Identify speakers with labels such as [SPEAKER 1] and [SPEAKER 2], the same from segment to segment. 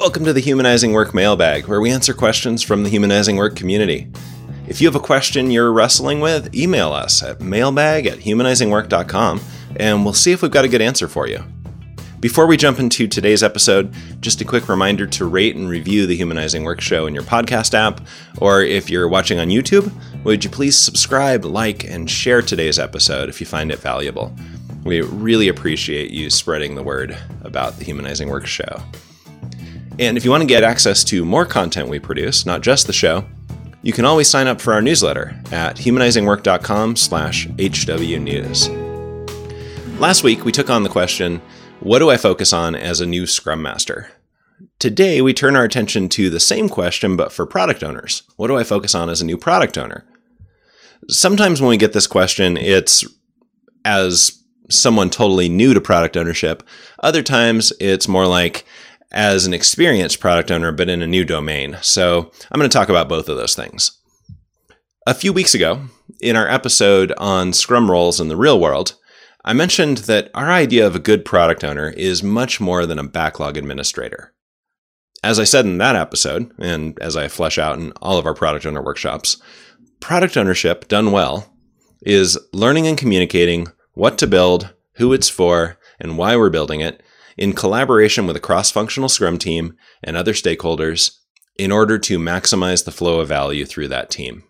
[SPEAKER 1] Welcome to the Humanizing Work mailbag, where we answer questions from the Humanizing Work community. If you have a question you're wrestling with, email us at mailbag at humanizingwork.com and we'll see if we've got a good answer for you. Before we jump into today's episode, just a quick reminder to rate and review the Humanizing Work Show in your podcast app, or if you're watching on YouTube, would you please subscribe, like, and share today's episode if you find it valuable? We really appreciate you spreading the word about the Humanizing Work Show. And if you want to get access to more content we produce, not just the show, you can always sign up for our newsletter at humanizingwork.com slash hwnews. Last week, we took on the question, what do I focus on as a new Scrum Master? Today, we turn our attention to the same question, but for product owners. What do I focus on as a new product owner? Sometimes when we get this question, it's as someone totally new to product ownership. Other times, it's more like, as an experienced product owner, but in a new domain. So I'm going to talk about both of those things. A few weeks ago, in our episode on Scrum roles in the real world, I mentioned that our idea of a good product owner is much more than a backlog administrator. As I said in that episode, and as I flesh out in all of our product owner workshops, product ownership done well is learning and communicating what to build, who it's for, and why we're building it, in collaboration with a cross functional Scrum team and other stakeholders in order to maximize the flow of value through that team.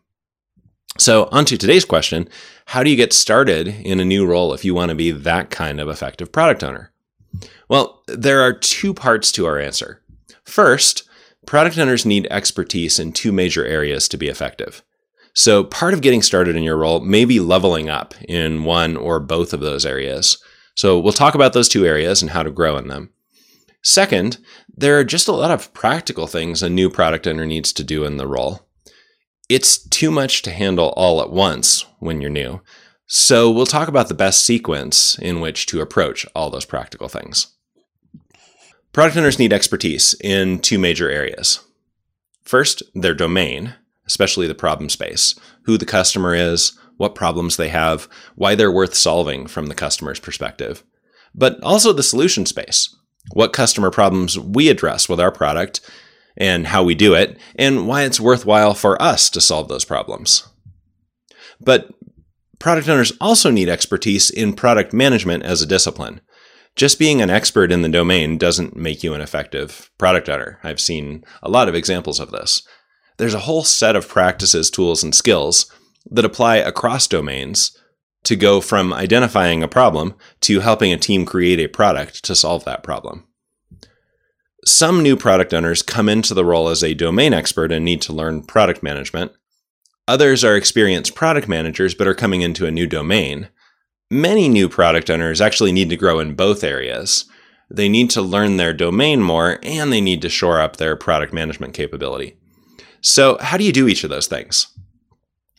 [SPEAKER 1] So, on to today's question How do you get started in a new role if you want to be that kind of effective product owner? Well, there are two parts to our answer. First, product owners need expertise in two major areas to be effective. So, part of getting started in your role may be leveling up in one or both of those areas. So we'll talk about those two areas and how to grow in them. Second, there are just a lot of practical things a new product owner needs to do in the role. It's too much to handle all at once when you're new. So we'll talk about the best sequence in which to approach all those practical things. Product owners need expertise in two major areas. First, their domain, especially the problem space, who the customer is, what problems they have, why they're worth solving from the customer's perspective, but also the solution space. What customer problems we address with our product and how we do it, and why it's worthwhile for us to solve those problems. But product owners also need expertise in product management as a discipline. Just being an expert in the domain doesn't make you an effective product owner. I've seen a lot of examples of this. There's a whole set of practices, tools, and skills that apply across domains to go from identifying a problem to helping a team create a product to solve that problem. Some new product owners come into the role as a domain expert and need to learn product management. Others are experienced product managers but are coming into a new domain. Many new product owners actually need to grow in both areas. They need to learn their domain more and they need to shore up their product management capability. So, how do you do each of those things?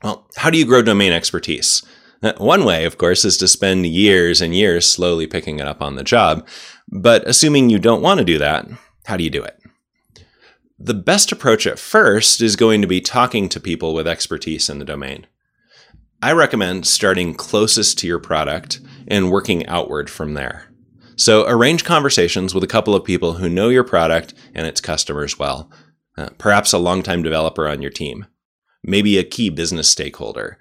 [SPEAKER 1] Well, how do you grow domain expertise? Uh, one way, of course, is to spend years and years slowly picking it up on the job. But assuming you don't want to do that, how do you do it? The best approach at first is going to be talking to people with expertise in the domain. I recommend starting closest to your product and working outward from there. So arrange conversations with a couple of people who know your product and its customers well, uh, perhaps a longtime developer on your team maybe a key business stakeholder,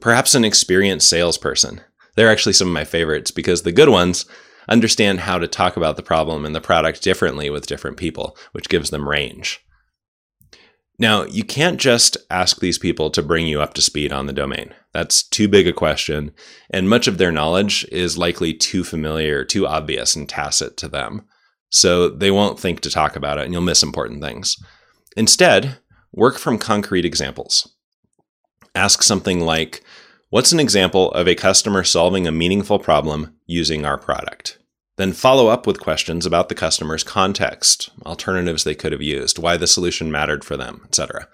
[SPEAKER 1] perhaps an experienced salesperson. They're actually some of my favorites because the good ones understand how to talk about the problem and the product differently with different people, which gives them range. Now, you can't just ask these people to bring you up to speed on the domain. That's too big a question, and much of their knowledge is likely too familiar, too obvious, and tacit to them. So they won't think to talk about it, and you'll miss important things. Instead, Work from concrete examples. Ask something like, What's an example of a customer solving a meaningful problem using our product? Then follow up with questions about the customer's context, alternatives they could have used, why the solution mattered for them, etc.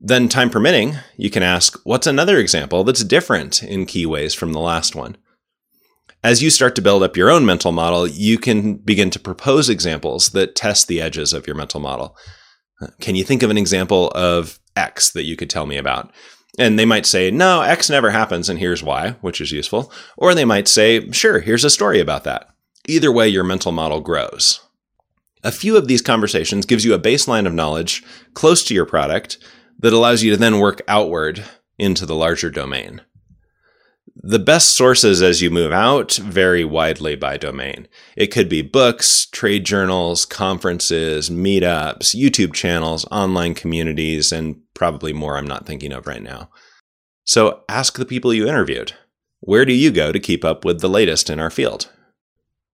[SPEAKER 1] Then, time permitting, you can ask, What's another example that's different in key ways from the last one? As you start to build up your own mental model, you can begin to propose examples that test the edges of your mental model. Can you think of an example of X that you could tell me about? And they might say, no, X never happens, and here's why, which is useful. Or they might say, sure, here's a story about that. Either way, your mental model grows. A few of these conversations gives you a baseline of knowledge close to your product that allows you to then work outward into the larger domain. The best sources as you move out vary widely by domain. It could be books, trade journals, conferences, meetups, YouTube channels, online communities, and probably more I'm not thinking of right now. So ask the people you interviewed. Where do you go to keep up with the latest in our field?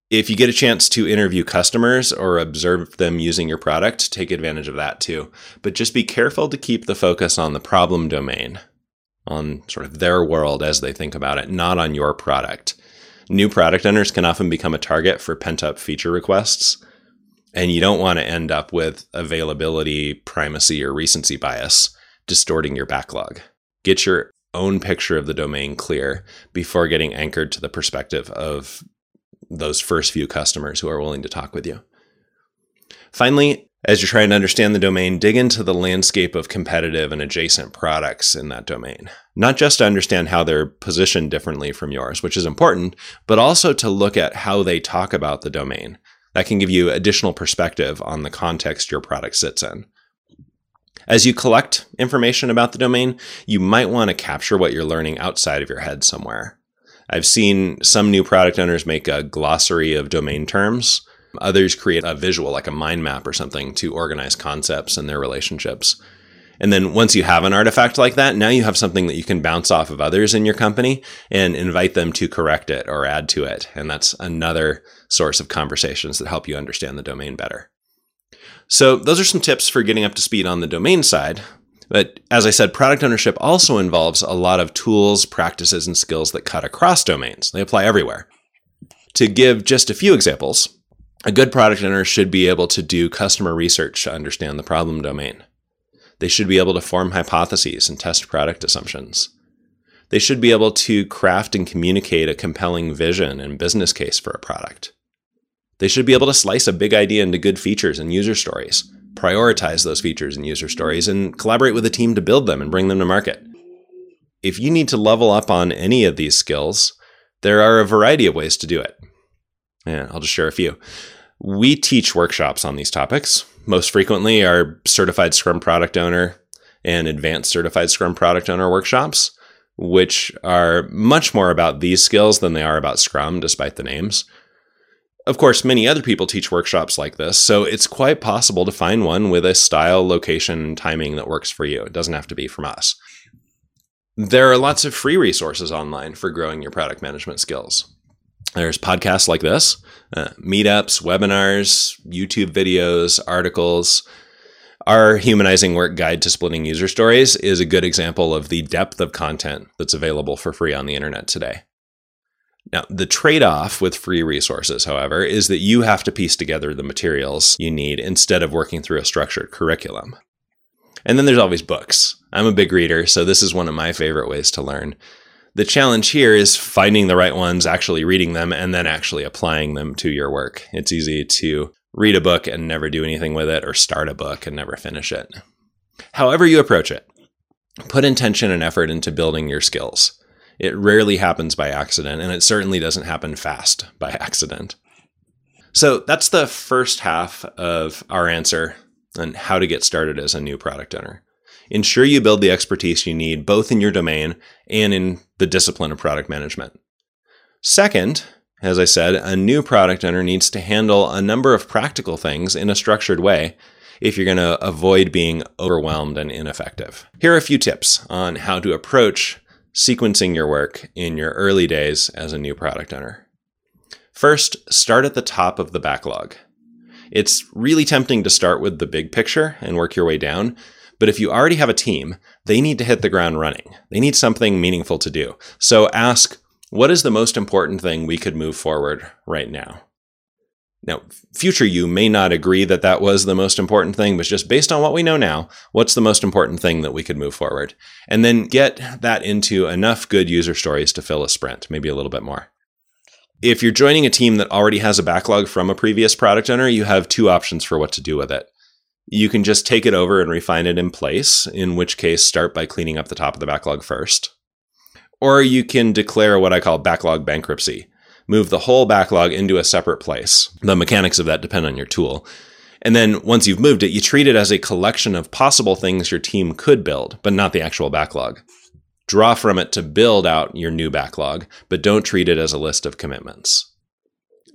[SPEAKER 1] If you get a chance to interview customers or observe them using your product, take advantage of that too. But just be careful to keep the focus on the problem domain on sort of their world as they think about it, not on your product. New product owners can often become a target for pent up feature requests. And you don't want to end up with availability, primacy, or recency bias distorting your backlog. Get your own picture of the domain clear before getting anchored to the perspective of those first few customers who are willing to talk with you. Finally, as you're trying to understand the domain, dig into the landscape of competitive and adjacent products in that domain. Not just to understand how they're positioned differently from yours, which is important, but also to look at how they talk about the domain. That can give you additional perspective on the context your product sits in. As you collect information about the domain, you might want to capture what you're learning outside of your head somewhere. I've seen some new product owners make a glossary of domain terms Others create a visual, like a mind map or something, to organize concepts and their relationships. And then once you have an artifact like that, now you have something that you can bounce off of others in your company and invite them to correct it or add to it. And that's another source of conversations that help you understand the domain better. So, those are some tips for getting up to speed on the domain side. But as I said, product ownership also involves a lot of tools, practices, and skills that cut across domains. They apply everywhere. To give just a few examples, a good product owner should be able to do customer research to understand the problem domain. They should be able to form hypotheses and test product assumptions. They should be able to craft and communicate a compelling vision and business case for a product. They should be able to slice a big idea into good features and user stories, prioritize those features and user stories, and collaborate with a team to build them and bring them to market. If you need to level up on any of these skills, there are a variety of ways to do it. Yeah, I'll just share a few. We teach workshops on these topics. Most frequently are certified Scrum product owner and advanced certified Scrum product owner workshops, which are much more about these skills than they are about Scrum, despite the names. Of course, many other people teach workshops like this, so it's quite possible to find one with a style, location, and timing that works for you. It doesn't have to be from us. There are lots of free resources online for growing your product management skills. There's podcasts like this, uh, meetups, webinars, YouTube videos, articles. Our Humanizing Work Guide to Splitting User Stories is a good example of the depth of content that's available for free on the internet today. Now, the trade off with free resources, however, is that you have to piece together the materials you need instead of working through a structured curriculum. And then there's always books. I'm a big reader, so this is one of my favorite ways to learn. The challenge here is finding the right ones, actually reading them, and then actually applying them to your work. It's easy to read a book and never do anything with it, or start a book and never finish it. However, you approach it, put intention and effort into building your skills. It rarely happens by accident, and it certainly doesn't happen fast by accident. So that's the first half of our answer on how to get started as a new product owner ensure you build the expertise you need both in your domain and in the discipline of product management. Second, as I said, a new product owner needs to handle a number of practical things in a structured way if you're going to avoid being overwhelmed and ineffective. Here are a few tips on how to approach sequencing your work in your early days as a new product owner. First, start at the top of the backlog. It's really tempting to start with the big picture and work your way down, but if you already have a team, they need to hit the ground running. They need something meaningful to do. So ask, what is the most important thing we could move forward right now? Now, future you may not agree that that was the most important thing, but just based on what we know now, what's the most important thing that we could move forward? And then get that into enough good user stories to fill a sprint, maybe a little bit more. If you're joining a team that already has a backlog from a previous product owner, you have two options for what to do with it. You can just take it over and refine it in place, in which case, start by cleaning up the top of the backlog first. Or you can declare what I call backlog bankruptcy. Move the whole backlog into a separate place. The mechanics of that depend on your tool. And then once you've moved it, you treat it as a collection of possible things your team could build, but not the actual backlog. Draw from it to build out your new backlog, but don't treat it as a list of commitments.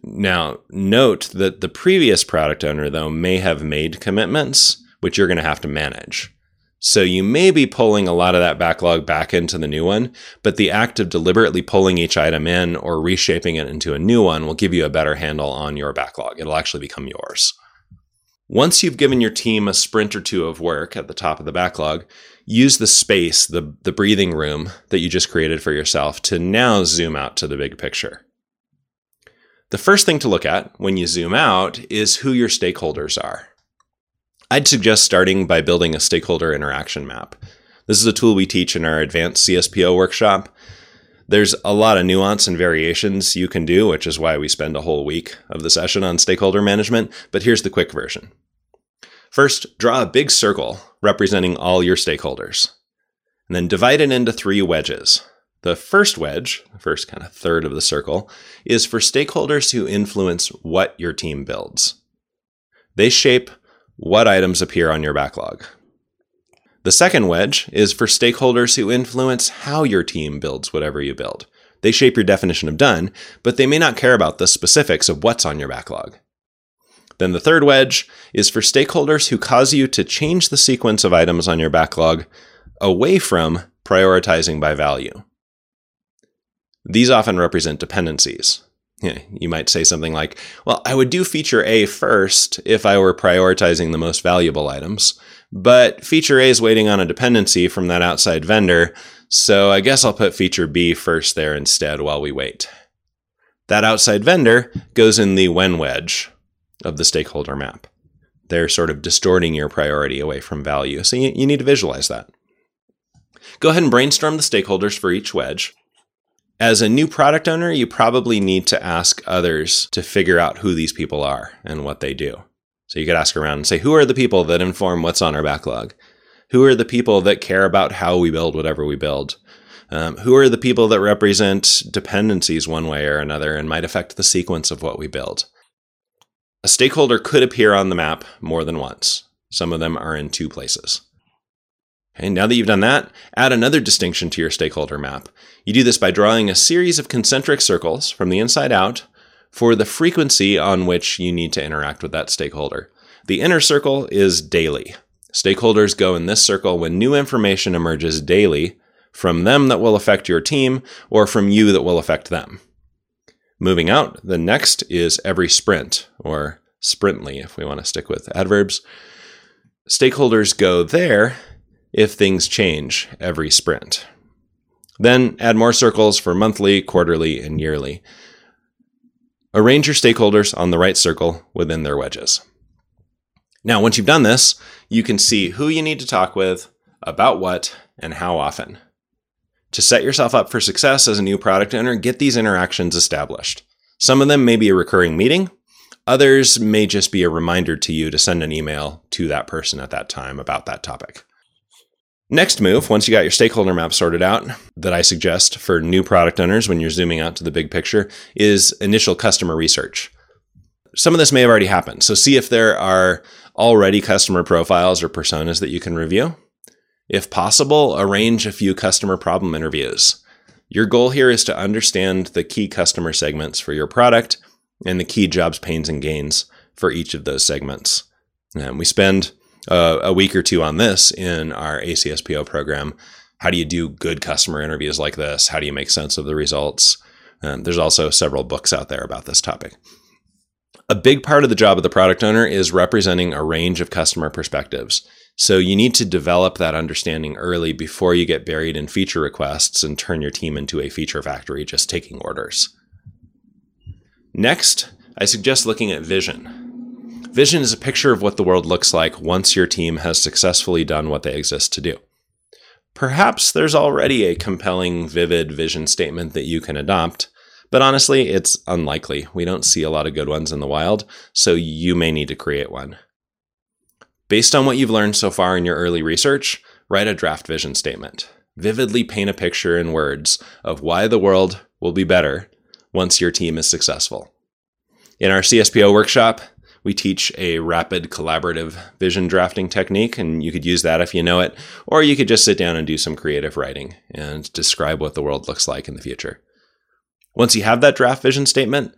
[SPEAKER 1] Now, note that the previous product owner, though, may have made commitments, which you're going to have to manage. So you may be pulling a lot of that backlog back into the new one, but the act of deliberately pulling each item in or reshaping it into a new one will give you a better handle on your backlog. It'll actually become yours. Once you've given your team a sprint or two of work at the top of the backlog, use the space, the, the breathing room that you just created for yourself to now zoom out to the big picture. The first thing to look at when you zoom out is who your stakeholders are. I'd suggest starting by building a stakeholder interaction map. This is a tool we teach in our advanced CSPO workshop. There's a lot of nuance and variations you can do, which is why we spend a whole week of the session on stakeholder management, but here's the quick version. First, draw a big circle representing all your stakeholders, and then divide it into three wedges. The first wedge, the first kind of third of the circle, is for stakeholders who influence what your team builds. They shape what items appear on your backlog. The second wedge is for stakeholders who influence how your team builds whatever you build. They shape your definition of done, but they may not care about the specifics of what's on your backlog. Then the third wedge is for stakeholders who cause you to change the sequence of items on your backlog away from prioritizing by value. These often represent dependencies. You might say something like, Well, I would do feature A first if I were prioritizing the most valuable items, but feature A is waiting on a dependency from that outside vendor, so I guess I'll put feature B first there instead while we wait. That outside vendor goes in the when wedge, of the stakeholder map. They're sort of distorting your priority away from value. So you, need to visualize that. Go ahead and brainstorm the stakeholders for each wedge. As a new product owner, you probably need to ask others to figure out who these people are and what they do. So you could ask around and say, who are the people that inform what's on our backlog? Who are the people that care about how we build whatever we build? Um, who are the people that represent dependencies one way or another and might affect the sequence of what we build? A stakeholder could appear on the map more than once. Some of them are in two places. Okay, now that you've done that, add another distinction to your stakeholder map. You do this by drawing a series of concentric circles from the inside out for the frequency on which you need to interact with that stakeholder. The inner circle is daily. Stakeholders go in this circle when new information emerges daily from them that will affect your team or from you that will affect them. Moving out, the next is every sprint, or sprintly if we want to stick with adverbs. Stakeholders go there if things change every sprint. Then add more circles for monthly, quarterly, and yearly. Arrange your stakeholders on the right circle within their wedges. Now, once you've done this, you can see who you need to talk with, about what, and how often. To set yourself up for success as a new product owner, get these interactions established. Some of them may be a recurring meeting, others may just be a reminder to you to send an email to that person at that time about that topic. Next move, once you got your stakeholder map sorted out, that I suggest for new product owners when you're zooming out to the big picture, is initial customer research. Some of this may have already happened, so see if there are already customer profiles or personas that you can review. If possible, arrange a few customer problem interviews. Your goal here is to understand the key customer segments for your product and the key jobs, pains, and gains for each of those segments. And we spend uh, a week or two on this in our ACSPO program. How do you do good customer interviews like this? How do you make sense of the results? There's also several books out there about this topic. A big part of the job of the product owner is representing a range of customer perspectives. So you need to develop that understanding early before you get buried in feature requests and turn your team into a feature factory just taking orders. Next, I suggest looking at vision. Vision is a picture of what the world looks like once your team has successfully done what they exist to do. Perhaps there's already a compelling, vivid vision statement that you can adopt, but honestly, it's unlikely. We don't see a lot of good ones in the wild, so you may need to create one. Based on what you've learned so far in your early research, write a draft vision statement. Vividly paint a picture in words of why the world will be better once your team is successful. In our CSPO workshop, We teach a rapid collaborative vision drafting technique, and you could use that if you know it, or you could just sit down and do some creative writing and describe what the world looks like in the future. Once you have that draft vision statement,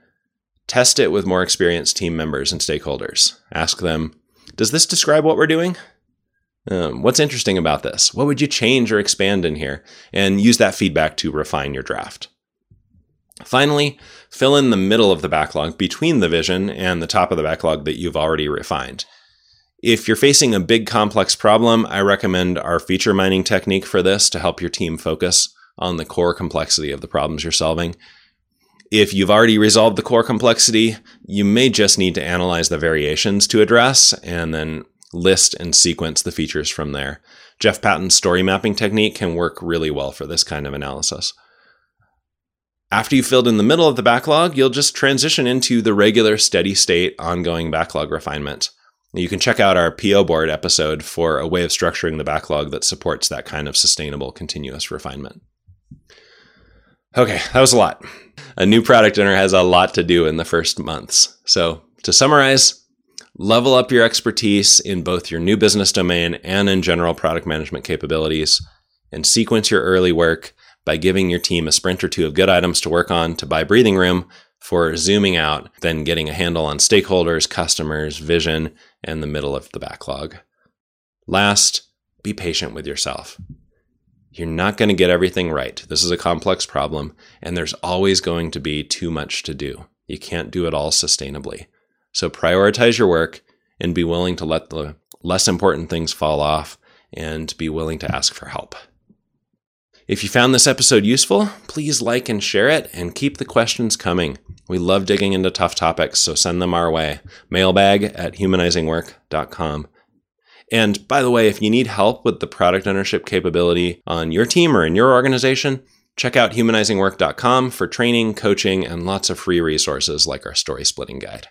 [SPEAKER 1] test it with more experienced team members and stakeholders. Ask them, does this describe what we're doing? Um, what's interesting about this? What would you change or expand in here? And use that feedback to refine your draft. Finally, fill in the middle of the backlog between the vision and the top of the backlog that you've already refined. If you're facing a big complex problem, I recommend our feature mining technique for this to help your team focus on the core complexity of the problems you're solving. If you've already resolved the core complexity, you may just need to analyze the variations to address and then list and sequence the features from there. Jeff Patton's story mapping technique can work really well for this kind of analysis. After you've filled in the middle of the backlog, you'll just transition into the regular steady state ongoing backlog refinement. You can check out our PO board episode for a way of structuring the backlog that supports that kind of sustainable continuous refinement. Okay, that was a lot. A new product owner has a lot to do in the first months. So, to summarize, level up your expertise in both your new business domain and in general product management capabilities, and sequence your early work by giving your team a sprint or two of good items to work on to buy breathing room for zooming out, then getting a handle on stakeholders, customers, vision, and the middle of the backlog. Last, be patient with yourself. You're not going to get everything right. This is a complex problem, and there's always going to be too much to do. You can't do it all sustainably. So prioritize your work and be willing to let the less important things fall off and be willing to ask for help. If you found this episode useful, please like and share it and keep the questions coming. We love digging into tough topics, so send them our way. Mailbag at humanizingwork.com. And by the way, if you need help with the product ownership capability on your team or in your organization, check out humanizingwork.com for training, coaching, and lots of free resources like our story splitting guide.